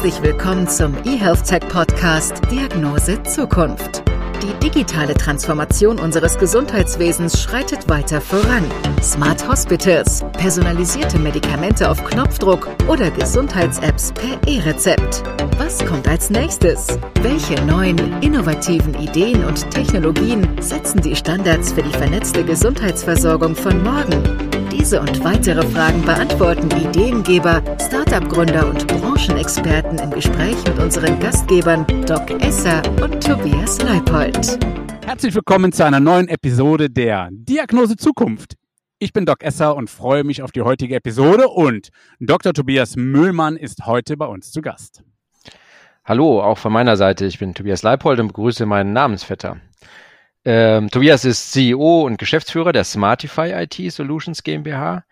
Herzlich willkommen zum eHealth Tech Podcast Diagnose Zukunft. Die digitale Transformation unseres Gesundheitswesens schreitet weiter voran. Smart Hospitals, personalisierte Medikamente auf Knopfdruck oder Gesundheits-Apps per E-Rezept. Was kommt als nächstes? Welche neuen, innovativen Ideen und Technologien setzen die Standards für die vernetzte Gesundheitsversorgung von morgen? Diese und weitere Fragen beantworten Ideengeber, Startup-Gründer und Branchenexperten im Gespräch mit unseren Gastgebern Doc Esser und Tobias Leipold. Herzlich willkommen zu einer neuen Episode der Diagnose Zukunft. Ich bin Doc Esser und freue mich auf die heutige Episode und Dr. Tobias Müllmann ist heute bei uns zu Gast. Hallo, auch von meiner Seite. Ich bin Tobias Leipold und begrüße meinen Namensvetter. Ähm, Tobias ist CEO und Geschäftsführer der Smartify IT Solutions GmbH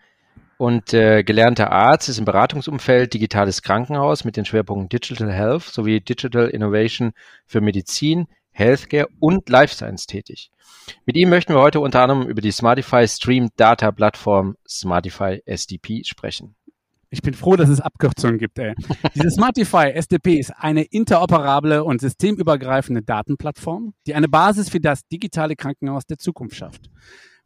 und äh, gelernter Arzt ist im Beratungsumfeld digitales Krankenhaus mit den Schwerpunkten Digital Health sowie Digital Innovation für Medizin, Healthcare und Life Science tätig. Mit ihm möchten wir heute unter anderem über die Smartify Stream Data Plattform Smartify SDP sprechen. Ich bin froh, dass es Abkürzungen gibt. Ey. Diese Smartify SDP ist eine interoperable und systemübergreifende Datenplattform, die eine Basis für das digitale Krankenhaus der Zukunft schafft.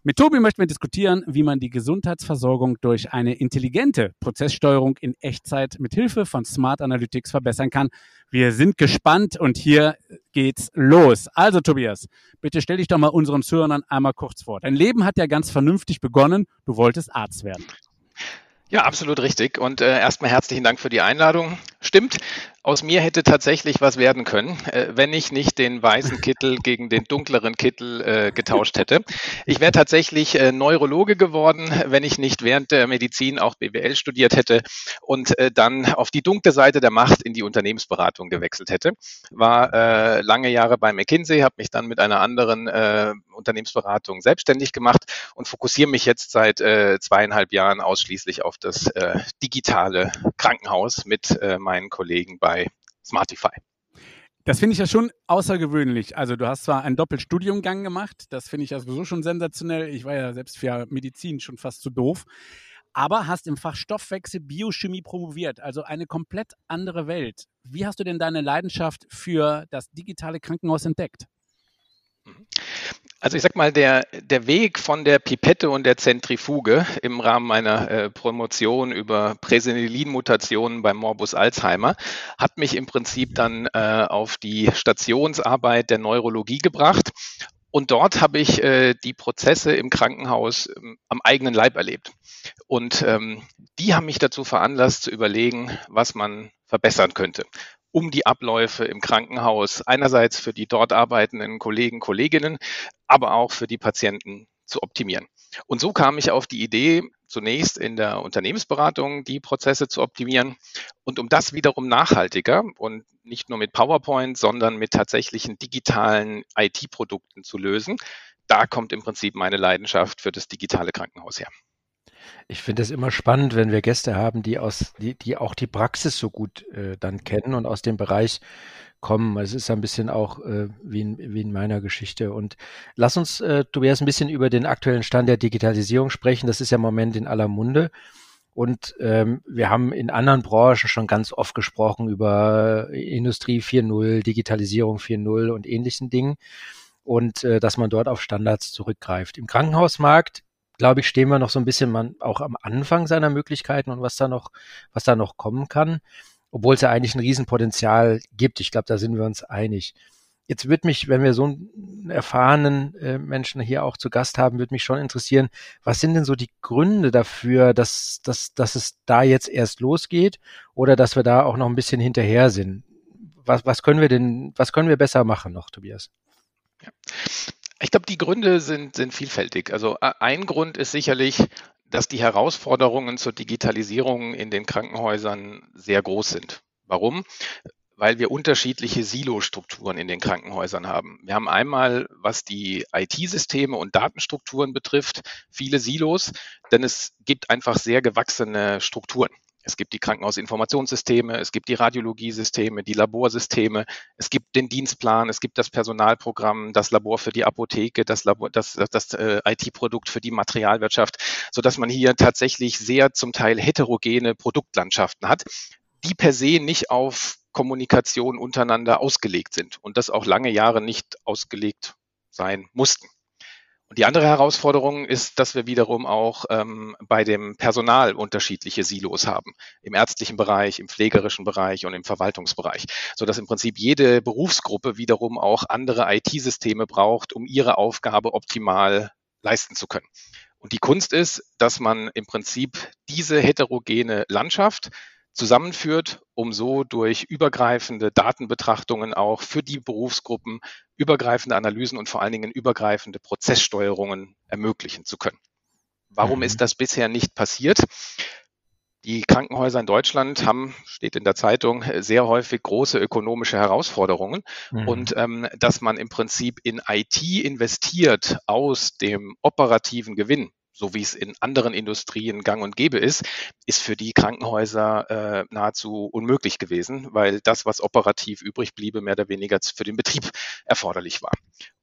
Mit Tobi möchten wir diskutieren, wie man die Gesundheitsversorgung durch eine intelligente Prozesssteuerung in Echtzeit mit Hilfe von Smart Analytics verbessern kann. Wir sind gespannt und hier geht's los. Also Tobias, bitte stell dich doch mal unseren Zuhörern einmal kurz vor. Dein Leben hat ja ganz vernünftig begonnen. Du wolltest Arzt werden. Ja, absolut richtig. Und äh, erstmal herzlichen Dank für die Einladung. Stimmt, aus mir hätte tatsächlich was werden können, äh, wenn ich nicht den weißen Kittel gegen den dunkleren Kittel äh, getauscht hätte. Ich wäre tatsächlich äh, Neurologe geworden, wenn ich nicht während der Medizin auch BWL studiert hätte und dann auf die dunkle Seite der Macht in die Unternehmensberatung gewechselt hätte. War lange Jahre bei McKinsey, habe mich dann mit einer anderen Unternehmensberatung selbstständig gemacht und fokussiere mich jetzt seit zweieinhalb Jahren ausschließlich auf das digitale Krankenhaus mit meinen Kollegen bei Smartify. Das finde ich ja schon außergewöhnlich. Also du hast zwar einen Doppelstudiumgang gemacht, das finde ich ja sowieso schon sensationell. Ich war ja selbst für Medizin schon fast zu doof. Aber hast im Fach Stoffwechsel Biochemie promoviert, also eine komplett andere Welt. Wie hast du denn deine Leidenschaft für das digitale Krankenhaus entdeckt? Mhm. Also ich sag mal, der, der Weg von der Pipette und der Zentrifuge im Rahmen meiner äh, Promotion über Presenilin-Mutationen beim Morbus Alzheimer hat mich im Prinzip dann äh, auf die Stationsarbeit der Neurologie gebracht. Und dort habe ich äh, die Prozesse im Krankenhaus ähm, am eigenen Leib erlebt. Und ähm, die haben mich dazu veranlasst zu überlegen, was man verbessern könnte um die Abläufe im Krankenhaus einerseits für die dort arbeitenden Kollegen, Kolleginnen, aber auch für die Patienten zu optimieren. Und so kam ich auf die Idee, zunächst in der Unternehmensberatung die Prozesse zu optimieren und um das wiederum nachhaltiger und nicht nur mit PowerPoint, sondern mit tatsächlichen digitalen IT-Produkten zu lösen. Da kommt im Prinzip meine Leidenschaft für das digitale Krankenhaus her. Ich finde es immer spannend, wenn wir Gäste haben, die aus, die, die auch die Praxis so gut äh, dann kennen und aus dem Bereich kommen. Es ist ein bisschen auch äh, wie, in, wie in meiner Geschichte. Und lass uns, äh, Tobias, ein bisschen über den aktuellen Stand der Digitalisierung sprechen. Das ist ja im Moment in aller Munde. Und ähm, wir haben in anderen Branchen schon ganz oft gesprochen über Industrie 4.0, Digitalisierung 4.0 und ähnlichen Dingen. Und äh, dass man dort auf Standards zurückgreift. Im Krankenhausmarkt glaube ich, stehen wir noch so ein bisschen man, auch am Anfang seiner Möglichkeiten und was da noch, was da noch kommen kann, obwohl es ja eigentlich ein Riesenpotenzial gibt. Ich glaube, da sind wir uns einig. Jetzt wird mich, wenn wir so einen erfahrenen äh, Menschen hier auch zu Gast haben, würde mich schon interessieren, was sind denn so die Gründe dafür, dass, dass, dass es da jetzt erst losgeht oder dass wir da auch noch ein bisschen hinterher sind? Was, was können wir denn, was können wir besser machen noch, Tobias? Ja. Ich glaube, die Gründe sind, sind vielfältig. Also ein Grund ist sicherlich, dass die Herausforderungen zur Digitalisierung in den Krankenhäusern sehr groß sind. Warum? Weil wir unterschiedliche Silo-Strukturen in den Krankenhäusern haben. Wir haben einmal, was die IT-Systeme und Datenstrukturen betrifft, viele Silos, denn es gibt einfach sehr gewachsene Strukturen. Es gibt die Krankenhausinformationssysteme, es gibt die Radiologiesysteme, die Laborsysteme, es gibt den Dienstplan, es gibt das Personalprogramm, das Labor für die Apotheke, das, Labor, das, das, das äh, IT-Produkt für die Materialwirtschaft, so dass man hier tatsächlich sehr zum Teil heterogene Produktlandschaften hat, die per se nicht auf Kommunikation untereinander ausgelegt sind und das auch lange Jahre nicht ausgelegt sein mussten. Und die andere Herausforderung ist, dass wir wiederum auch ähm, bei dem Personal unterschiedliche Silos haben. Im ärztlichen Bereich, im pflegerischen Bereich und im Verwaltungsbereich. So dass im Prinzip jede Berufsgruppe wiederum auch andere IT-Systeme braucht, um ihre Aufgabe optimal leisten zu können. Und die Kunst ist, dass man im Prinzip diese heterogene Landschaft zusammenführt, um so durch übergreifende Datenbetrachtungen auch für die Berufsgruppen übergreifende Analysen und vor allen Dingen übergreifende Prozesssteuerungen ermöglichen zu können. Warum mhm. ist das bisher nicht passiert? Die Krankenhäuser in Deutschland haben, steht in der Zeitung, sehr häufig große ökonomische Herausforderungen mhm. und ähm, dass man im Prinzip in IT investiert aus dem operativen Gewinn, so wie es in anderen Industrien gang und gäbe ist, ist für die Krankenhäuser äh, nahezu unmöglich gewesen, weil das, was operativ übrig bliebe, mehr oder weniger für den Betrieb erforderlich war.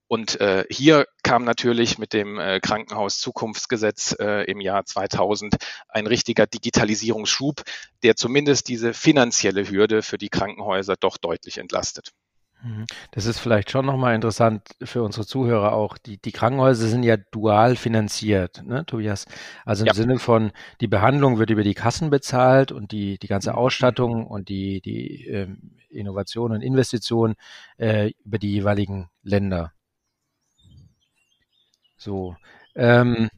Und äh, hier kam natürlich mit dem äh, Krankenhaus-Zukunftsgesetz äh, im Jahr 2000 ein richtiger Digitalisierungsschub, der zumindest diese finanzielle Hürde für die Krankenhäuser doch deutlich entlastet. Mhm. Das ist vielleicht schon nochmal interessant für unsere Zuhörer auch. Die, die Krankenhäuser sind ja dual finanziert, ne, Tobias? Also im ja. Sinne von, die Behandlung wird über die Kassen bezahlt und die, die ganze mhm. Ausstattung und die, die ähm, Innovation und Investition äh, über die jeweiligen Länder. So. Ähm,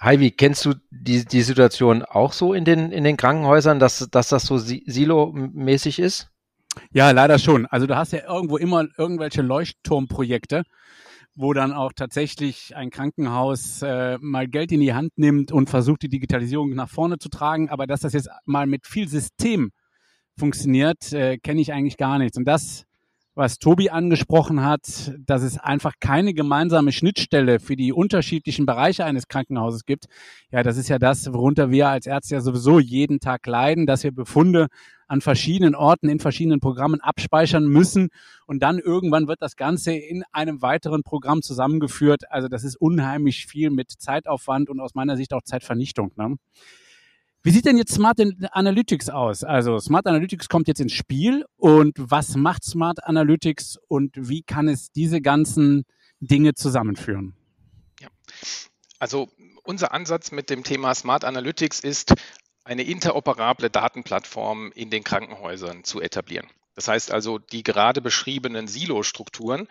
Heidi, kennst du die, die Situation auch so in den, in den Krankenhäusern, dass, dass das so silo-mäßig ist? Ja, leider schon. Also du hast ja irgendwo immer irgendwelche Leuchtturmprojekte, wo dann auch tatsächlich ein Krankenhaus äh, mal Geld in die Hand nimmt und versucht, die Digitalisierung nach vorne zu tragen. Aber dass das jetzt mal mit viel System funktioniert, äh, kenne ich eigentlich gar nichts. Und das was Tobi angesprochen hat, dass es einfach keine gemeinsame Schnittstelle für die unterschiedlichen Bereiche eines Krankenhauses gibt. Ja, das ist ja das, worunter wir als Ärzte ja sowieso jeden Tag leiden, dass wir Befunde an verschiedenen Orten in verschiedenen Programmen abspeichern müssen und dann irgendwann wird das Ganze in einem weiteren Programm zusammengeführt. Also das ist unheimlich viel mit Zeitaufwand und aus meiner Sicht auch Zeitvernichtung. Ne? Wie sieht denn jetzt Smart Analytics aus? Also Smart Analytics kommt jetzt ins Spiel und was macht Smart Analytics und wie kann es diese ganzen Dinge zusammenführen? Ja. Also unser Ansatz mit dem Thema Smart Analytics ist, eine interoperable Datenplattform in den Krankenhäusern zu etablieren. Das heißt also, die gerade beschriebenen Silo-Strukturen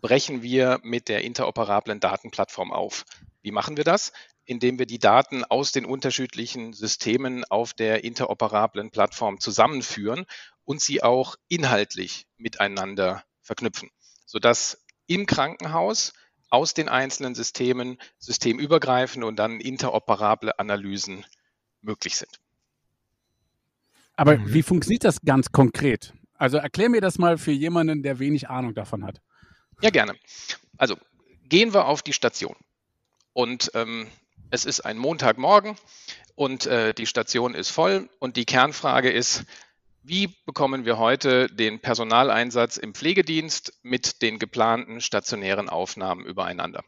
brechen wir mit der interoperablen Datenplattform auf. Wie machen wir das? Indem wir die Daten aus den unterschiedlichen Systemen auf der interoperablen Plattform zusammenführen und sie auch inhaltlich miteinander verknüpfen, sodass im Krankenhaus aus den einzelnen Systemen systemübergreifende und dann interoperable Analysen möglich sind. Aber mhm. wie funktioniert das ganz konkret? Also erklär mir das mal für jemanden, der wenig Ahnung davon hat. Ja, gerne. Also gehen wir auf die Station. Und ähm, es ist ein Montagmorgen und äh, die Station ist voll und die Kernfrage ist, wie bekommen wir heute den Personaleinsatz im Pflegedienst mit den geplanten stationären Aufnahmen übereinander?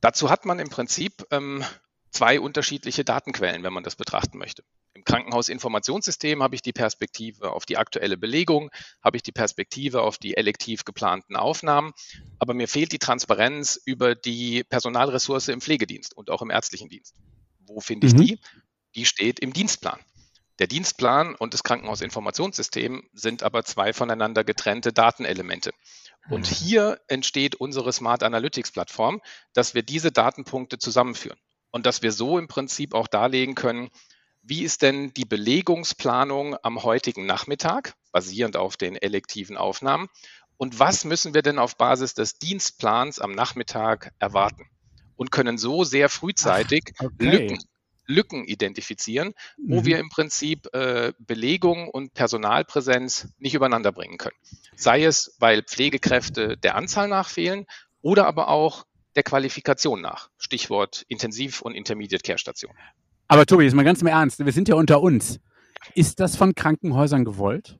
Dazu hat man im Prinzip ähm, zwei unterschiedliche Datenquellen, wenn man das betrachten möchte. Im Krankenhausinformationssystem habe ich die Perspektive auf die aktuelle Belegung, habe ich die Perspektive auf die elektiv geplanten Aufnahmen, aber mir fehlt die Transparenz über die Personalressource im Pflegedienst und auch im ärztlichen Dienst. Wo finde ich mhm. die? Die steht im Dienstplan. Der Dienstplan und das Krankenhausinformationssystem sind aber zwei voneinander getrennte Datenelemente. Und mhm. hier entsteht unsere Smart Analytics Plattform, dass wir diese Datenpunkte zusammenführen und dass wir so im Prinzip auch darlegen können, wie ist denn die Belegungsplanung am heutigen Nachmittag, basierend auf den elektiven Aufnahmen? Und was müssen wir denn auf Basis des Dienstplans am Nachmittag erwarten? Und können so sehr frühzeitig Ach, okay. Lücken, Lücken identifizieren, wo mhm. wir im Prinzip äh, Belegung und Personalpräsenz nicht übereinander bringen können. Sei es, weil Pflegekräfte der Anzahl nach fehlen oder aber auch der Qualifikation nach. Stichwort Intensiv- und Intermediate-Care-Station. Aber Tobi, jetzt mal ganz im Ernst, wir sind ja unter uns. Ist das von Krankenhäusern gewollt?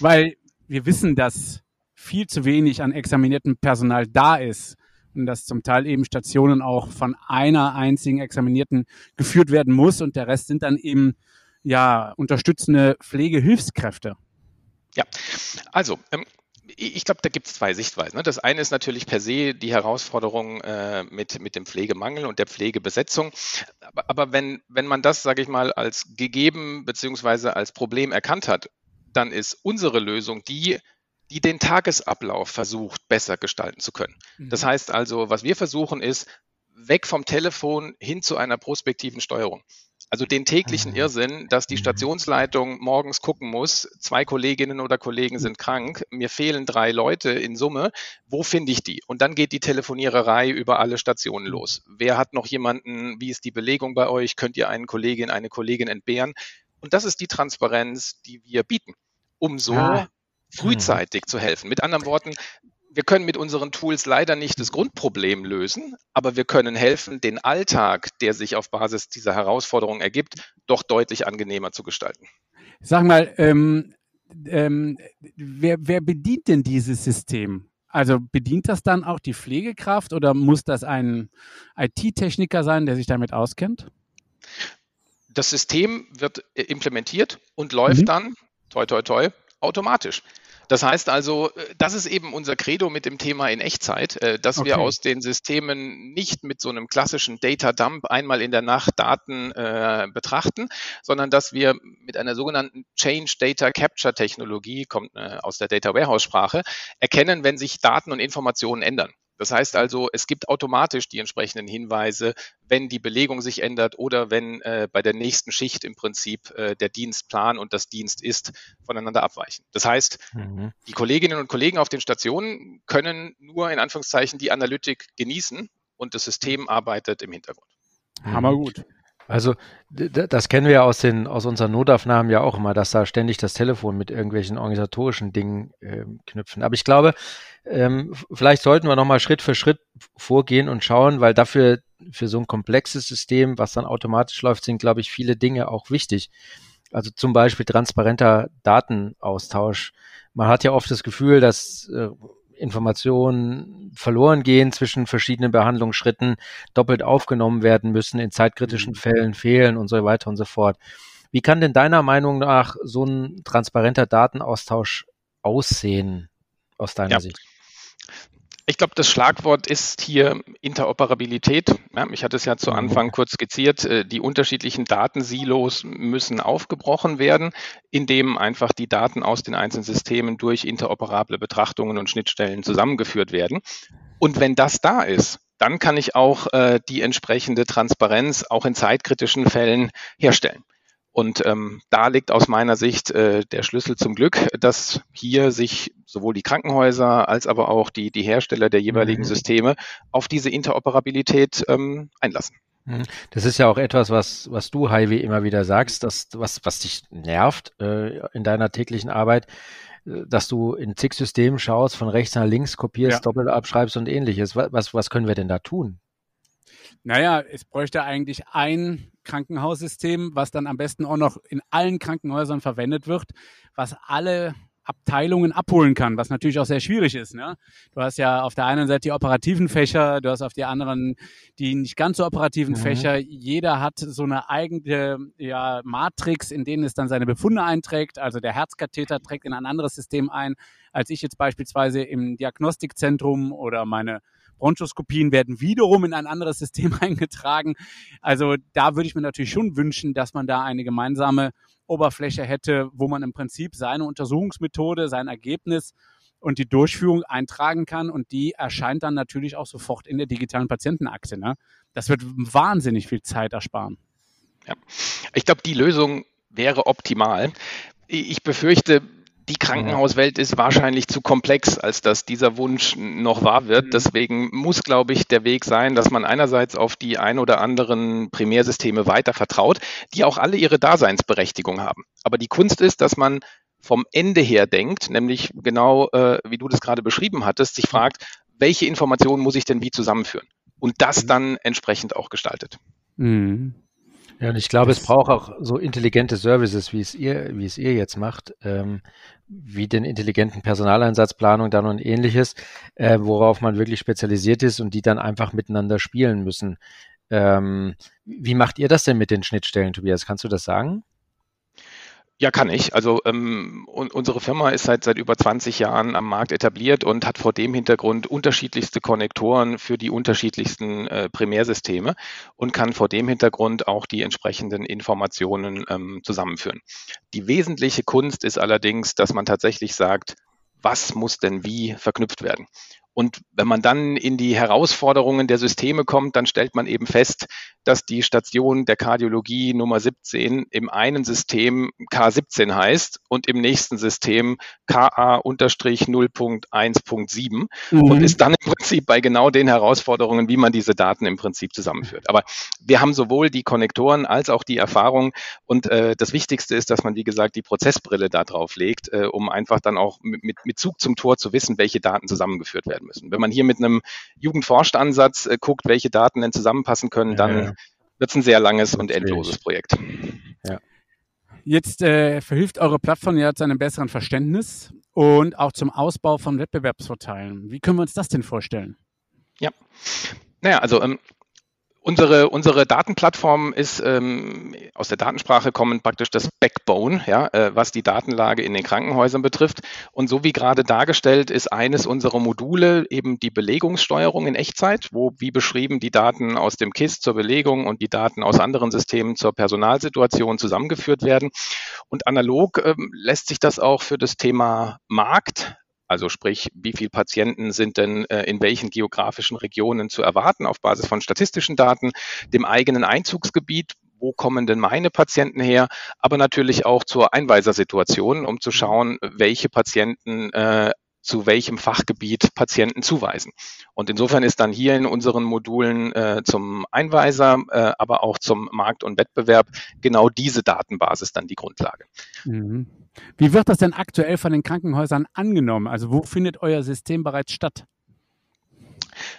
Weil wir wissen, dass viel zu wenig an examiniertem Personal da ist und dass zum Teil eben Stationen auch von einer einzigen Examinierten geführt werden muss und der Rest sind dann eben ja, unterstützende Pflegehilfskräfte? Ja, also ähm, ich glaube, da gibt es zwei Sichtweisen. Ne? Das eine ist natürlich per se die Herausforderung äh, mit, mit dem Pflegemangel und der Pflegebesetzung. Aber, aber wenn, wenn man das, sage ich mal, als gegeben beziehungsweise als Problem erkannt hat, dann ist unsere Lösung die, die den Tagesablauf versucht, besser gestalten zu können. Das mhm. heißt also, was wir versuchen ist, weg vom Telefon hin zu einer prospektiven Steuerung. Also den täglichen ah. Irrsinn, dass die mhm. Stationsleitung morgens gucken muss, zwei Kolleginnen oder Kollegen sind krank, mir fehlen drei Leute in Summe, wo finde ich die? Und dann geht die Telefoniererei über alle Stationen los. Wer hat noch jemanden, wie ist die Belegung bei euch? Könnt ihr einen Kollegin, eine Kollegin entbehren? Und das ist die Transparenz, die wir bieten, um so ja. frühzeitig mhm. zu helfen. Mit anderen Worten, wir können mit unseren Tools leider nicht das Grundproblem lösen, aber wir können helfen, den Alltag, der sich auf Basis dieser Herausforderungen ergibt, doch deutlich angenehmer zu gestalten. Sag mal, ähm, ähm, wer, wer bedient denn dieses System? Also bedient das dann auch die Pflegekraft oder muss das ein IT-Techniker sein, der sich damit auskennt? Das System wird äh, implementiert und läuft mhm. dann, toi, toi, toi, automatisch. Das heißt also, äh, das ist eben unser Credo mit dem Thema in Echtzeit, äh, dass okay. wir aus den Systemen nicht mit so einem klassischen Data Dump einmal in der Nacht Daten äh, betrachten, sondern dass wir mit einer sogenannten Change Data Capture Technologie, kommt äh, aus der Data Warehouse Sprache, erkennen, wenn sich Daten und Informationen ändern. Das heißt also, es gibt automatisch die entsprechenden Hinweise, wenn die Belegung sich ändert oder wenn äh, bei der nächsten Schicht im Prinzip äh, der Dienstplan und das Dienst ist voneinander abweichen. Das heißt, mhm. die Kolleginnen und Kollegen auf den Stationen können nur in Anführungszeichen die Analytik genießen und das System arbeitet im Hintergrund. Hammer gut. Also das kennen wir ja aus den aus unseren Notaufnahmen ja auch immer, dass da ständig das Telefon mit irgendwelchen organisatorischen Dingen äh, knüpfen. Aber ich glaube, ähm, vielleicht sollten wir noch mal Schritt für Schritt vorgehen und schauen, weil dafür für so ein komplexes System, was dann automatisch läuft, sind glaube ich viele Dinge auch wichtig. Also zum Beispiel transparenter Datenaustausch. Man hat ja oft das Gefühl, dass äh, Informationen verloren gehen zwischen verschiedenen Behandlungsschritten, doppelt aufgenommen werden müssen, in zeitkritischen mhm. Fällen fehlen und so weiter und so fort. Wie kann denn deiner Meinung nach so ein transparenter Datenaustausch aussehen aus deiner ja. Sicht? Ich glaube, das Schlagwort ist hier Interoperabilität. Ja, ich hatte es ja zu mhm. Anfang kurz skizziert. Äh, die unterschiedlichen Datensilos müssen aufgebrochen werden, indem einfach die Daten aus den einzelnen Systemen durch interoperable Betrachtungen und Schnittstellen zusammengeführt werden. Und wenn das da ist, dann kann ich auch äh, die entsprechende Transparenz auch in zeitkritischen Fällen herstellen. Und ähm, da liegt aus meiner Sicht äh, der Schlüssel zum Glück, dass hier sich sowohl die Krankenhäuser als aber auch die, die Hersteller der jeweiligen mhm. Systeme auf diese Interoperabilität ähm, einlassen. Mhm. Das ist ja auch etwas, was, was du, Heidi, immer wieder sagst, dass, was, was dich nervt äh, in deiner täglichen Arbeit, äh, dass du in zig Systemen schaust, von rechts nach links kopierst, ja. doppelt abschreibst und ähnliches. Was, was können wir denn da tun? Naja, es bräuchte eigentlich ein Krankenhaussystem, was dann am besten auch noch in allen Krankenhäusern verwendet wird, was alle Abteilungen abholen kann, was natürlich auch sehr schwierig ist. Ne? Du hast ja auf der einen Seite die operativen Fächer, du hast auf der anderen die nicht ganz so operativen mhm. Fächer. Jeder hat so eine eigene ja, Matrix, in denen es dann seine Befunde einträgt. Also der Herzkatheter trägt in ein anderes System ein, als ich jetzt beispielsweise im Diagnostikzentrum oder meine Bronchoskopien werden wiederum in ein anderes System eingetragen. Also da würde ich mir natürlich schon wünschen, dass man da eine gemeinsame Oberfläche hätte, wo man im Prinzip seine Untersuchungsmethode, sein Ergebnis und die Durchführung eintragen kann und die erscheint dann natürlich auch sofort in der digitalen Patientenakte. Ne? Das wird wahnsinnig viel Zeit ersparen. Ja, ich glaube, die Lösung wäre optimal. Ich befürchte, die Krankenhauswelt ist wahrscheinlich zu komplex, als dass dieser Wunsch noch wahr wird. Mhm. Deswegen muss, glaube ich, der Weg sein, dass man einerseits auf die ein oder anderen Primärsysteme weiter vertraut, die auch alle ihre Daseinsberechtigung haben. Aber die Kunst ist, dass man vom Ende her denkt, nämlich genau äh, wie du das gerade beschrieben hattest, sich fragt, welche Informationen muss ich denn wie zusammenführen? Und das mhm. dann entsprechend auch gestaltet. Mhm. Ja, und ich glaube, es braucht auch so intelligente Services, wie es ihr, wie es ihr jetzt macht, ähm, wie den intelligenten Personaleinsatzplanung dann und ähnliches, äh, worauf man wirklich spezialisiert ist und die dann einfach miteinander spielen müssen. Ähm, wie macht ihr das denn mit den Schnittstellen, Tobias? Kannst du das sagen? Ja, kann ich. Also ähm, unsere Firma ist seit, seit über 20 Jahren am Markt etabliert und hat vor dem Hintergrund unterschiedlichste Konnektoren für die unterschiedlichsten äh, Primärsysteme und kann vor dem Hintergrund auch die entsprechenden Informationen ähm, zusammenführen. Die wesentliche Kunst ist allerdings, dass man tatsächlich sagt, was muss denn wie verknüpft werden? Und wenn man dann in die Herausforderungen der Systeme kommt, dann stellt man eben fest, dass die Station der Kardiologie Nummer 17 im einen System K17 heißt und im nächsten System KA-0.1.7 mhm. und ist dann im Prinzip bei genau den Herausforderungen, wie man diese Daten im Prinzip zusammenführt. Aber wir haben sowohl die Konnektoren als auch die Erfahrung und äh, das Wichtigste ist, dass man, wie gesagt, die Prozessbrille da drauf legt, äh, um einfach dann auch mit, mit Zug zum Tor zu wissen, welche Daten zusammengeführt werden müssen. Wenn man hier mit einem Jugendforscht-Ansatz äh, guckt, welche Daten denn zusammenpassen können, dann ja, ja. Wird es ein sehr langes und endloses Projekt. Ja. Jetzt äh, verhilft eure Plattform ja zu einem besseren Verständnis und auch zum Ausbau von Wettbewerbsvorteilen. Wie können wir uns das denn vorstellen? Ja, naja, also ähm, Unsere, unsere Datenplattform ist ähm, aus der Datensprache kommend praktisch das Backbone, ja, äh, was die Datenlage in den Krankenhäusern betrifft. Und so wie gerade dargestellt, ist eines unserer Module eben die Belegungssteuerung in Echtzeit, wo wie beschrieben die Daten aus dem KISS zur Belegung und die Daten aus anderen Systemen zur Personalsituation zusammengeführt werden. Und analog ähm, lässt sich das auch für das Thema Markt also sprich, wie viele Patienten sind denn äh, in welchen geografischen Regionen zu erwarten auf Basis von statistischen Daten, dem eigenen Einzugsgebiet, wo kommen denn meine Patienten her, aber natürlich auch zur Einweisersituation, um zu schauen, welche Patienten äh, zu welchem Fachgebiet Patienten zuweisen. Und insofern ist dann hier in unseren Modulen äh, zum Einweiser, äh, aber auch zum Markt und Wettbewerb genau diese Datenbasis dann die Grundlage. Mhm. Wie wird das denn aktuell von den Krankenhäusern angenommen? Also wo findet euer System bereits statt?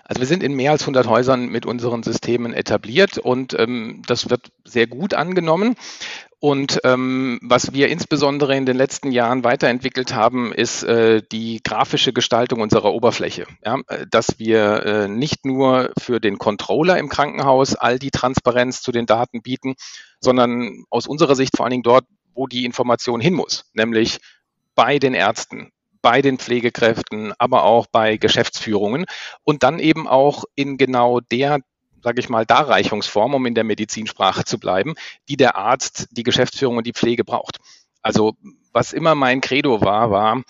Also wir sind in mehr als 100 Häusern mit unseren Systemen etabliert und ähm, das wird sehr gut angenommen. Und ähm, was wir insbesondere in den letzten Jahren weiterentwickelt haben, ist äh, die grafische Gestaltung unserer Oberfläche. Ja? Äh, dass wir äh, nicht nur für den Controller im Krankenhaus all die Transparenz zu den Daten bieten, sondern aus unserer Sicht vor allen Dingen dort, wo die Information hin muss, nämlich bei den Ärzten, bei den Pflegekräften, aber auch bei Geschäftsführungen und dann eben auch in genau der sage ich mal, Darreichungsform, um in der Medizinsprache zu bleiben, die der Arzt, die Geschäftsführung und die Pflege braucht. Also was immer mein Credo war, war,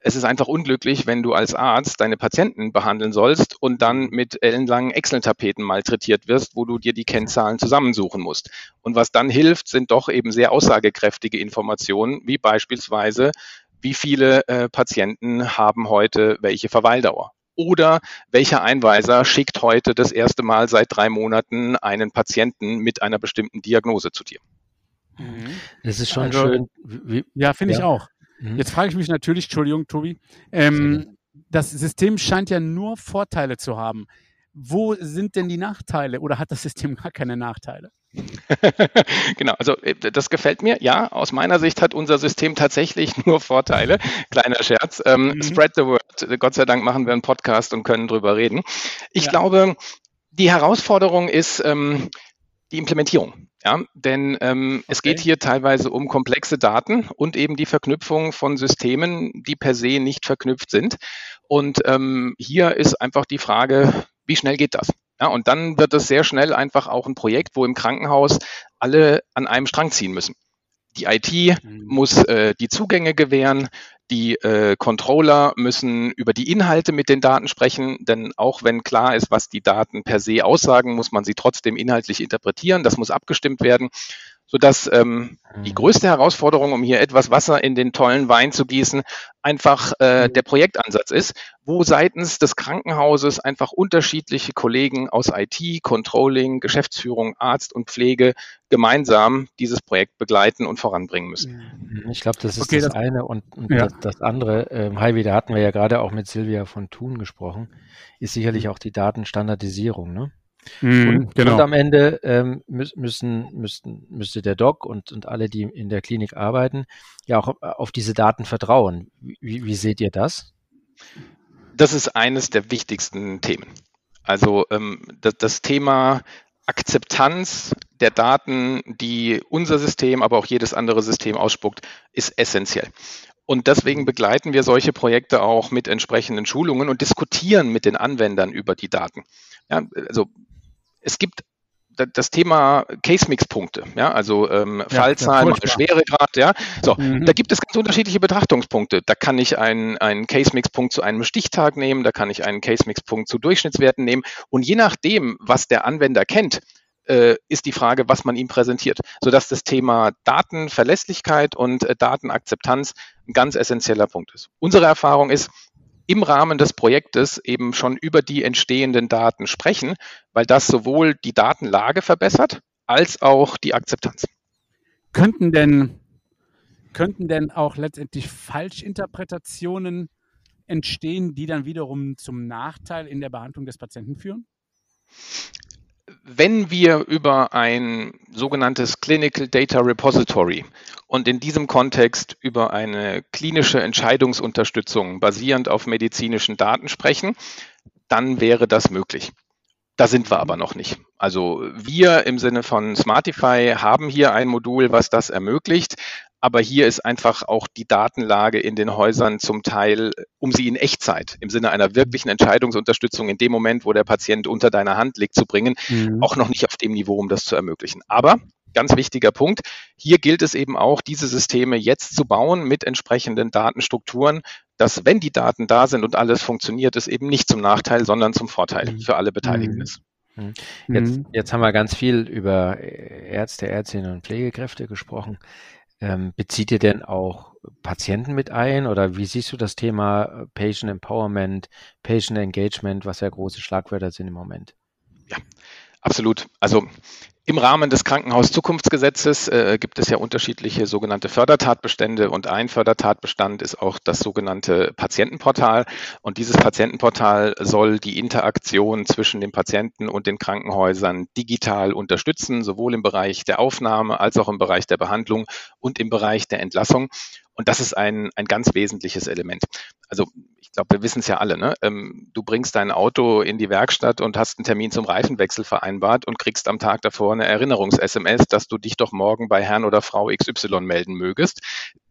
es ist einfach unglücklich, wenn du als Arzt deine Patienten behandeln sollst und dann mit ellenlangen Excel-Tapeten malträtiert wirst, wo du dir die Kennzahlen zusammensuchen musst. Und was dann hilft, sind doch eben sehr aussagekräftige Informationen, wie beispielsweise, wie viele äh, Patienten haben heute welche Verweildauer. Oder welcher Einweiser schickt heute das erste Mal seit drei Monaten einen Patienten mit einer bestimmten Diagnose zu dir? Mhm. Das ist schon also, schön. Wie, ja, finde ja. ich auch. Mhm. Jetzt frage ich mich natürlich, Entschuldigung, Tobi, ähm, das System scheint ja nur Vorteile zu haben. Wo sind denn die Nachteile oder hat das System gar keine Nachteile? genau, also äh, das gefällt mir. Ja, aus meiner Sicht hat unser System tatsächlich nur Vorteile. Kleiner Scherz. Ähm, mhm. Spread the word. Gott sei Dank machen wir einen Podcast und können drüber reden. Ich ja. glaube, die Herausforderung ist ähm, die Implementierung. Ja, denn ähm, okay. es geht hier teilweise um komplexe Daten und eben die Verknüpfung von Systemen, die per se nicht verknüpft sind. Und ähm, hier ist einfach die Frage, wie schnell geht das? Ja, und dann wird es sehr schnell einfach auch ein Projekt, wo im Krankenhaus alle an einem Strang ziehen müssen. Die IT mhm. muss äh, die Zugänge gewähren, die äh, Controller müssen über die Inhalte mit den Daten sprechen, denn auch wenn klar ist, was die Daten per se aussagen, muss man sie trotzdem inhaltlich interpretieren. Das muss abgestimmt werden sodass ähm, die mhm. größte Herausforderung, um hier etwas Wasser in den tollen Wein zu gießen, einfach äh, mhm. der Projektansatz ist, wo seitens des Krankenhauses einfach unterschiedliche Kollegen aus IT, Controlling, Geschäftsführung, Arzt und Pflege gemeinsam dieses Projekt begleiten und voranbringen müssen. Mhm. Ich glaube, das ist okay, das, das, eine und, und ja. das, das, andere. Ähm, Heidi, da hatten wir ja gerade auch mit Silvia von Thun gesprochen, ist sicherlich auch die Datenstandardisierung. Ne? Mm, und, genau. und, am Ende ähm, müssen, müssten, müsste der Doc und, und alle, die in der Klinik arbeiten, ja auch auf diese Daten vertrauen. Wie, wie seht ihr das? Das ist eines der wichtigsten Themen. Also ähm, das, das Thema Akzeptanz der Daten, die unser System, aber auch jedes andere System ausspuckt, ist essentiell. Und deswegen begleiten wir solche Projekte auch mit entsprechenden Schulungen und diskutieren mit den Anwendern über die Daten. Ja, also es gibt das Thema Case-Mix-Punkte, ja, also ähm, ja, Fallzahl mal Schweregrad, ja. So, mhm. da gibt es ganz unterschiedliche Betrachtungspunkte. Da kann ich einen, einen Case-Mix-Punkt zu einem Stichtag nehmen, da kann ich einen Case-Mix-Punkt zu Durchschnittswerten nehmen. Und je nachdem, was der Anwender kennt, äh, ist die Frage, was man ihm präsentiert, sodass das Thema Datenverlässlichkeit und äh, Datenakzeptanz ein ganz essentieller Punkt ist. Unsere Erfahrung ist, im Rahmen des Projektes eben schon über die entstehenden Daten sprechen, weil das sowohl die Datenlage verbessert als auch die Akzeptanz. Könnten denn, könnten denn auch letztendlich Falschinterpretationen entstehen, die dann wiederum zum Nachteil in der Behandlung des Patienten führen? Wenn wir über ein sogenanntes Clinical Data Repository und in diesem Kontext über eine klinische Entscheidungsunterstützung basierend auf medizinischen Daten sprechen, dann wäre das möglich. Da sind wir aber noch nicht. Also wir im Sinne von Smartify haben hier ein Modul, was das ermöglicht. Aber hier ist einfach auch die Datenlage in den Häusern zum Teil, um sie in Echtzeit, im Sinne einer wirklichen Entscheidungsunterstützung in dem Moment, wo der Patient unter deiner Hand liegt, zu bringen, mhm. auch noch nicht auf dem Niveau, um das zu ermöglichen. Aber ganz wichtiger Punkt. Hier gilt es eben auch, diese Systeme jetzt zu bauen mit entsprechenden Datenstrukturen, dass wenn die Daten da sind und alles funktioniert, es eben nicht zum Nachteil, sondern zum Vorteil mhm. für alle Beteiligten mhm. ist. Mhm. Jetzt, jetzt haben wir ganz viel über Ärzte, Ärztinnen und Pflegekräfte gesprochen. Ähm, bezieht ihr denn auch Patienten mit ein oder wie siehst du das Thema äh, Patient Empowerment, Patient Engagement, was ja große Schlagwörter sind im Moment? Ja, absolut. Also im Rahmen des Krankenhaus-Zukunftsgesetzes äh, gibt es ja unterschiedliche sogenannte Fördertatbestände und ein Fördertatbestand ist auch das sogenannte Patientenportal. Und dieses Patientenportal soll die Interaktion zwischen den Patienten und den Krankenhäusern digital unterstützen, sowohl im Bereich der Aufnahme als auch im Bereich der Behandlung und im Bereich der Entlassung. Und das ist ein, ein ganz wesentliches Element. Also ich glaube, wir wissen es ja alle. Ne? Ähm, du bringst dein Auto in die Werkstatt und hast einen Termin zum Reifenwechsel vereinbart und kriegst am Tag davor eine Erinnerungs-SMS, dass du dich doch morgen bei Herrn oder Frau XY melden mögest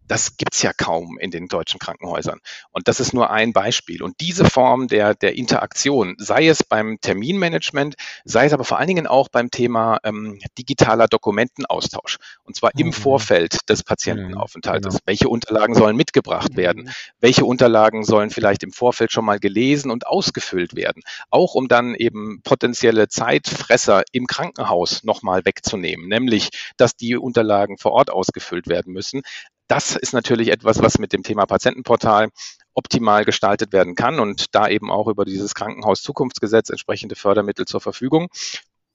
das gibt's ja kaum in den deutschen Krankenhäusern. Und das ist nur ein Beispiel. Und diese Form der, der Interaktion, sei es beim Terminmanagement, sei es aber vor allen Dingen auch beim Thema ähm, digitaler Dokumentenaustausch. Und zwar mhm. im Vorfeld des Patientenaufenthaltes. Genau. Welche Unterlagen sollen mitgebracht mhm. werden? Welche Unterlagen sollen vielleicht im Vorfeld schon mal gelesen und ausgefüllt werden? Auch um dann eben potenzielle Zeitfresser im Krankenhaus nochmal wegzunehmen, nämlich, dass die Unterlagen vor Ort ausgefüllt werden müssen das ist natürlich etwas, was mit dem Thema Patientenportal optimal gestaltet werden kann und da eben auch über dieses Krankenhaus-Zukunftsgesetz entsprechende Fördermittel zur Verfügung.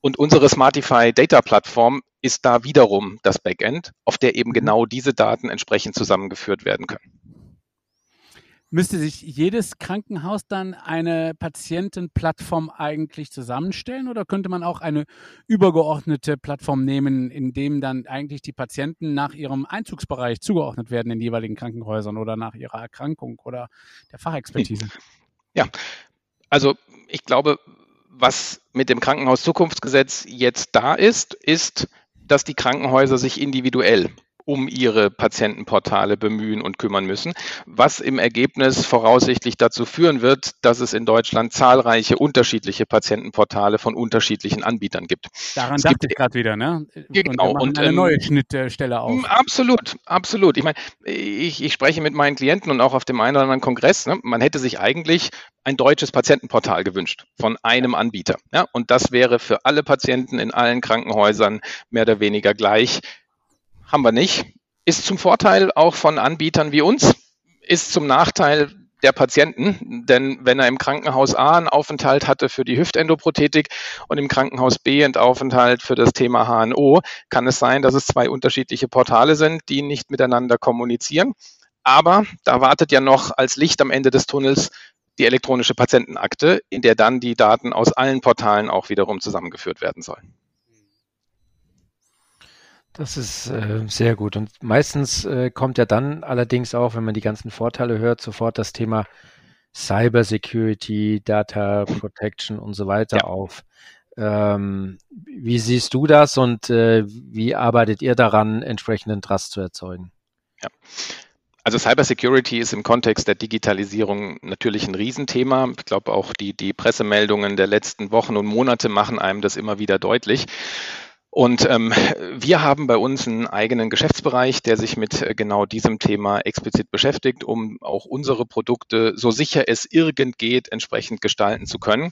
Und unsere Smartify Data Plattform ist da wiederum das Backend, auf der eben genau diese Daten entsprechend zusammengeführt werden können. Müsste sich jedes Krankenhaus dann eine Patientenplattform eigentlich zusammenstellen oder könnte man auch eine übergeordnete Plattform nehmen, in dem dann eigentlich die Patienten nach ihrem Einzugsbereich zugeordnet werden in jeweiligen Krankenhäusern oder nach ihrer Erkrankung oder der Fachexpertise? Ja, also ich glaube, was mit dem Krankenhaus-Zukunftsgesetz jetzt da ist, ist, dass die Krankenhäuser sich individuell um ihre Patientenportale bemühen und kümmern müssen, was im Ergebnis voraussichtlich dazu führen wird, dass es in Deutschland zahlreiche unterschiedliche Patientenportale von unterschiedlichen Anbietern gibt. Daran es dachte gibt, ich gerade wieder, ne? Genau. Und, eine ähm, neue Schnittstelle auf. Absolut, absolut. Ich meine, ich, ich spreche mit meinen Klienten und auch auf dem einen oder anderen Kongress. Ne? Man hätte sich eigentlich ein deutsches Patientenportal gewünscht von einem Anbieter. Ja? Und das wäre für alle Patienten in allen Krankenhäusern mehr oder weniger gleich haben wir nicht. Ist zum Vorteil auch von Anbietern wie uns, ist zum Nachteil der Patienten, denn wenn er im Krankenhaus A einen Aufenthalt hatte für die Hüftendoprothetik und im Krankenhaus B einen Aufenthalt für das Thema HNO, kann es sein, dass es zwei unterschiedliche Portale sind, die nicht miteinander kommunizieren. Aber da wartet ja noch als Licht am Ende des Tunnels die elektronische Patientenakte, in der dann die Daten aus allen Portalen auch wiederum zusammengeführt werden sollen. Das ist äh, sehr gut. Und meistens äh, kommt ja dann allerdings auch, wenn man die ganzen Vorteile hört, sofort das Thema Cyber Security, Data Protection und so weiter ja. auf. Ähm, wie siehst du das und äh, wie arbeitet ihr daran, entsprechenden Trust zu erzeugen? Ja. Also Cybersecurity ist im Kontext der Digitalisierung natürlich ein Riesenthema. Ich glaube auch die, die Pressemeldungen der letzten Wochen und Monate machen einem das immer wieder deutlich. Und ähm, wir haben bei uns einen eigenen Geschäftsbereich, der sich mit äh, genau diesem Thema explizit beschäftigt, um auch unsere Produkte so sicher es irgend geht entsprechend gestalten zu können.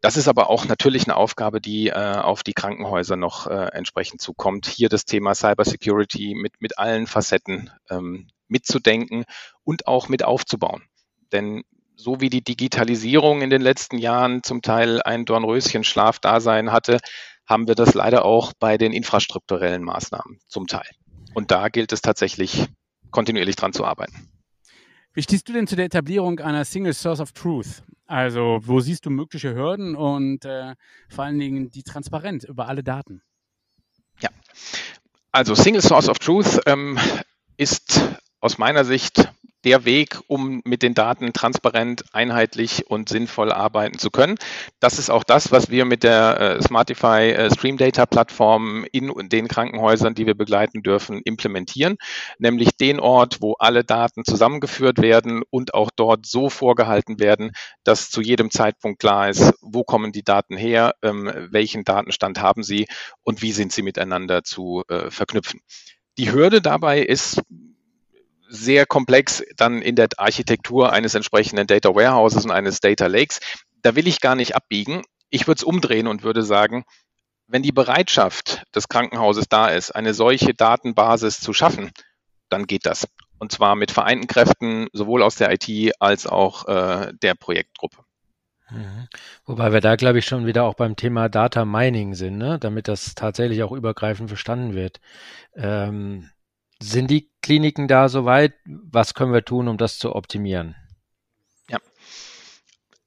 Das ist aber auch natürlich eine Aufgabe, die äh, auf die Krankenhäuser noch äh, entsprechend zukommt. Hier das Thema Cybersecurity mit, mit allen Facetten ähm, mitzudenken und auch mit aufzubauen. Denn so wie die Digitalisierung in den letzten Jahren zum Teil ein Dornröschen-Schlafdasein hatte, haben wir das leider auch bei den infrastrukturellen Maßnahmen zum Teil. Und da gilt es tatsächlich kontinuierlich dran zu arbeiten. Wie stehst du denn zu der Etablierung einer Single Source of Truth? Also wo siehst du mögliche Hürden und äh, vor allen Dingen die Transparenz über alle Daten? Ja, also Single Source of Truth ähm, ist aus meiner Sicht der Weg, um mit den Daten transparent, einheitlich und sinnvoll arbeiten zu können. Das ist auch das, was wir mit der äh, Smartify äh, Stream Data Plattform in den Krankenhäusern, die wir begleiten dürfen, implementieren, nämlich den Ort, wo alle Daten zusammengeführt werden und auch dort so vorgehalten werden, dass zu jedem Zeitpunkt klar ist, wo kommen die Daten her, ähm, welchen Datenstand haben sie und wie sind sie miteinander zu äh, verknüpfen. Die Hürde dabei ist sehr komplex dann in der Architektur eines entsprechenden Data Warehouses und eines Data Lakes. Da will ich gar nicht abbiegen. Ich würde es umdrehen und würde sagen, wenn die Bereitschaft des Krankenhauses da ist, eine solche Datenbasis zu schaffen, dann geht das. Und zwar mit vereinten Kräften, sowohl aus der IT als auch äh, der Projektgruppe. Mhm. Wobei wir da, glaube ich, schon wieder auch beim Thema Data Mining sind, ne? damit das tatsächlich auch übergreifend verstanden wird. Ähm, sind die Kliniken da soweit? Was können wir tun, um das zu optimieren? Ja.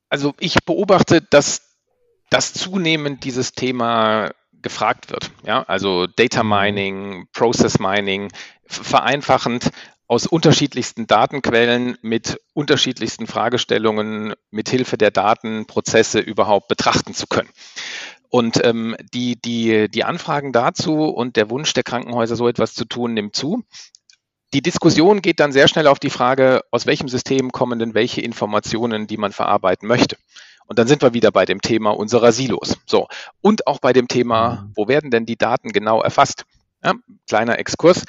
Also ich beobachte, dass dass zunehmend dieses Thema gefragt wird. Ja, also Data mhm. Mining, Process Mining, vereinfachend aus unterschiedlichsten Datenquellen mit unterschiedlichsten Fragestellungen mit Hilfe der Datenprozesse überhaupt betrachten zu können. Und ähm, die, die, die Anfragen dazu und der Wunsch der Krankenhäuser, so etwas zu tun, nimmt zu. Die Diskussion geht dann sehr schnell auf die Frage, aus welchem System kommen denn welche Informationen, die man verarbeiten möchte. Und dann sind wir wieder bei dem Thema unserer Silos. So. Und auch bei dem Thema, mhm. wo werden denn die Daten genau erfasst? Ja, kleiner Exkurs.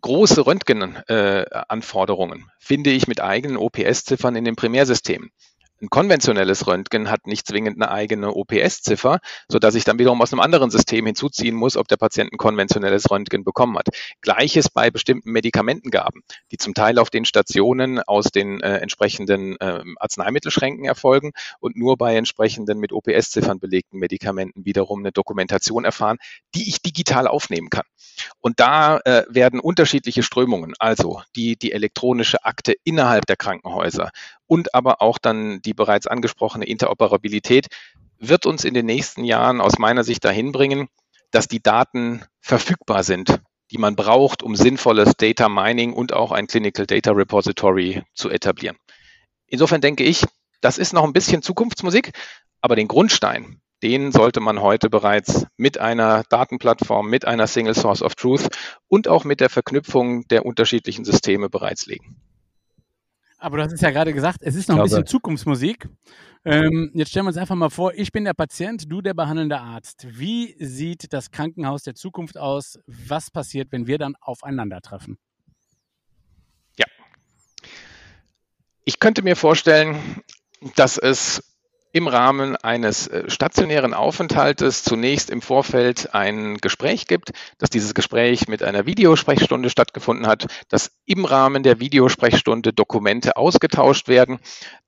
Große Röntgenanforderungen äh, finde ich mit eigenen OPS-Ziffern in den Primärsystemen. Ein konventionelles Röntgen hat nicht zwingend eine eigene OPS-Ziffer, so dass ich dann wiederum aus einem anderen System hinzuziehen muss, ob der Patient ein konventionelles Röntgen bekommen hat. Gleiches bei bestimmten Medikamentengaben, die zum Teil auf den Stationen aus den äh, entsprechenden äh, Arzneimittelschränken erfolgen und nur bei entsprechenden mit OPS-Ziffern belegten Medikamenten wiederum eine Dokumentation erfahren, die ich digital aufnehmen kann. Und da äh, werden unterschiedliche Strömungen, also die, die elektronische Akte innerhalb der Krankenhäuser und aber auch dann die bereits angesprochene Interoperabilität wird uns in den nächsten Jahren aus meiner Sicht dahin bringen, dass die Daten verfügbar sind, die man braucht, um sinnvolles Data Mining und auch ein Clinical Data Repository zu etablieren. Insofern denke ich, das ist noch ein bisschen Zukunftsmusik, aber den Grundstein, den sollte man heute bereits mit einer Datenplattform, mit einer Single Source of Truth und auch mit der Verknüpfung der unterschiedlichen Systeme bereits legen. Aber du hast es ja gerade gesagt, es ist noch ein bisschen Zukunftsmusik. Ähm, jetzt stellen wir uns einfach mal vor, ich bin der Patient, du der behandelnde Arzt. Wie sieht das Krankenhaus der Zukunft aus? Was passiert, wenn wir dann aufeinandertreffen? Ja. Ich könnte mir vorstellen, dass es im Rahmen eines äh, stationären Aufenthaltes zunächst im Vorfeld ein Gespräch gibt, dass dieses Gespräch mit einer Videosprechstunde stattgefunden hat, dass im Rahmen der Videosprechstunde Dokumente ausgetauscht werden,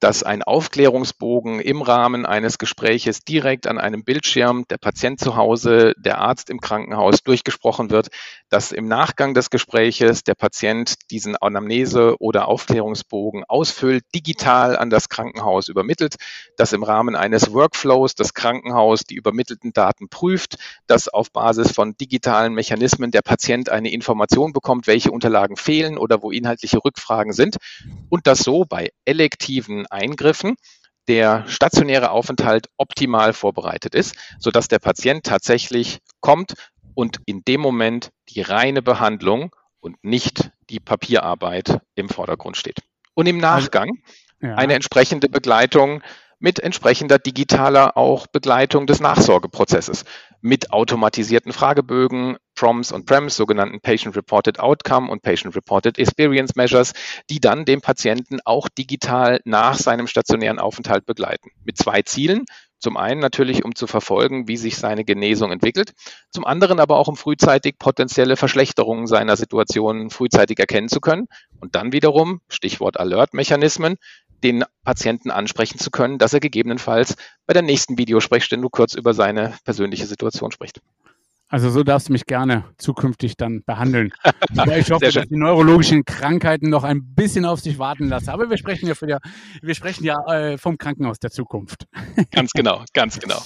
dass ein Aufklärungsbogen im Rahmen eines Gespräches direkt an einem Bildschirm der Patient zu Hause, der Arzt im Krankenhaus durchgesprochen wird, dass im Nachgang des Gespräches der Patient diesen Anamnese- oder Aufklärungsbogen ausfüllt, digital an das Krankenhaus übermittelt, dass im Rahmen eines Workflows das Krankenhaus die übermittelten Daten prüft, dass auf Basis von digitalen Mechanismen der Patient eine Information bekommt, welche Unterlagen fehlen oder wo inhaltliche Rückfragen sind. Und dass so bei elektiven Eingriffen. Der stationäre Aufenthalt optimal vorbereitet ist, sodass der Patient tatsächlich kommt und in dem Moment die reine Behandlung und nicht die Papierarbeit im Vordergrund steht. Und im also, Nachgang eine entsprechende Begleitung mit entsprechender digitaler auch Begleitung des Nachsorgeprozesses mit automatisierten Fragebögen, PROMs und PREMs, sogenannten Patient Reported Outcome und Patient Reported Experience Measures, die dann den Patienten auch digital nach seinem stationären Aufenthalt begleiten. Mit zwei Zielen. Zum einen natürlich, um zu verfolgen, wie sich seine Genesung entwickelt. Zum anderen aber auch, um frühzeitig potenzielle Verschlechterungen seiner Situation frühzeitig erkennen zu können. Und dann wiederum, Stichwort Alert-Mechanismen, den Patienten ansprechen zu können, dass er gegebenenfalls bei der nächsten Videosprechstunde kurz über seine persönliche Situation spricht. Also so darfst du mich gerne zukünftig dann behandeln. Aber ich hoffe, dass die neurologischen Krankheiten noch ein bisschen auf sich warten lassen. Aber wir sprechen ja, der, wir sprechen ja äh, vom Krankenhaus der Zukunft. Ganz genau, ganz genau.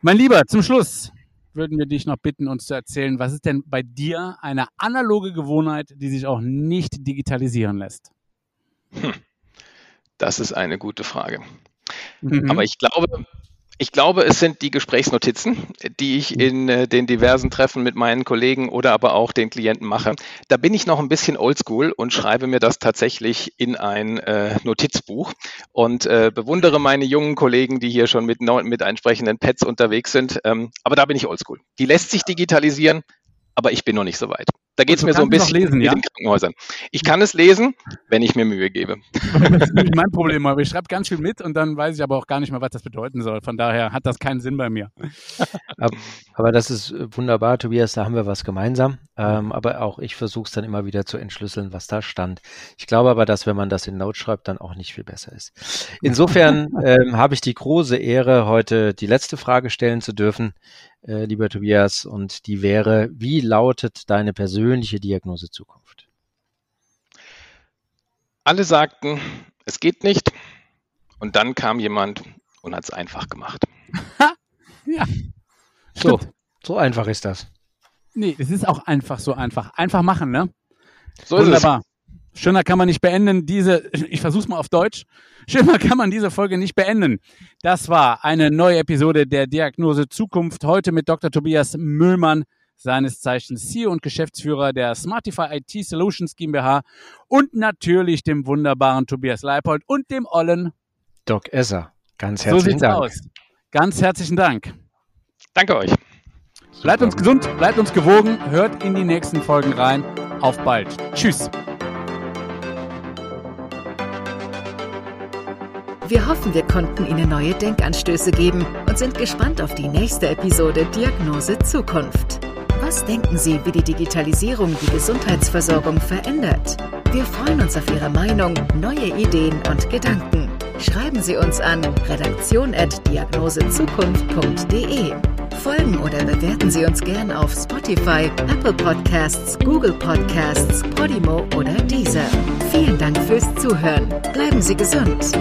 Mein Lieber, zum Schluss würden wir dich noch bitten, uns zu erzählen, was ist denn bei dir eine analoge Gewohnheit, die sich auch nicht digitalisieren lässt? Hm. Das ist eine gute Frage. Mhm. Aber ich glaube, ich glaube, es sind die Gesprächsnotizen, die ich in äh, den diversen Treffen mit meinen Kollegen oder aber auch den Klienten mache. Da bin ich noch ein bisschen oldschool und schreibe mir das tatsächlich in ein äh, Notizbuch und äh, bewundere meine jungen Kollegen, die hier schon mit, mit entsprechenden Pads unterwegs sind. Ähm, aber da bin ich oldschool. Die lässt sich digitalisieren, aber ich bin noch nicht so weit. Da geht es mir so ein bisschen lesen, mit ja? den Krankenhäusern. Ich kann es lesen, wenn ich mir Mühe gebe. Das ist nicht mein Problem, aber ich schreibe ganz viel mit und dann weiß ich aber auch gar nicht mehr, was das bedeuten soll. Von daher hat das keinen Sinn bei mir. Aber, das ist wunderbar, Tobias, da haben wir was gemeinsam. Ähm, aber auch ich versuche es dann immer wieder zu entschlüsseln, was da stand. Ich glaube aber, dass wenn man das in Notes schreibt, dann auch nicht viel besser ist. Insofern ähm, habe ich die große Ehre, heute die letzte Frage stellen zu dürfen äh, lieber Tobias, und die wäre, wie lautet deine persönliche Diagnose Zukunft? Alle sagten, es geht nicht. Und dann kam jemand und hat es einfach gemacht. ja. So, so einfach ist das. Nee, es ist auch einfach so einfach. Einfach machen, ne? So Wunderbar. ist es. Schöner kann man nicht beenden. Diese, ich versuch's mal auf Deutsch. Schöner kann man diese Folge nicht beenden. Das war eine neue Episode der Diagnose Zukunft. Heute mit Dr. Tobias Müllmann, seines Zeichens CEO und Geschäftsführer der Smartify IT Solutions GmbH und natürlich dem wunderbaren Tobias Leipold und dem Ollen Doc Esser. Ganz herzlichen so Dank. Aus. Ganz herzlichen Dank. Danke euch. Bleibt uns gesund, bleibt uns gewogen, hört in die nächsten Folgen rein. Auf bald. Tschüss. Wir hoffen, wir konnten Ihnen neue Denkanstöße geben und sind gespannt auf die nächste Episode Diagnose Zukunft. Was denken Sie, wie die Digitalisierung die Gesundheitsversorgung verändert? Wir freuen uns auf Ihre Meinung, neue Ideen und Gedanken. Schreiben Sie uns an redaktion.diagnosezukunft.de. Folgen oder bewerten Sie uns gern auf Spotify, Apple Podcasts, Google Podcasts, Podimo oder Deezer. Vielen Dank fürs Zuhören. Bleiben Sie gesund.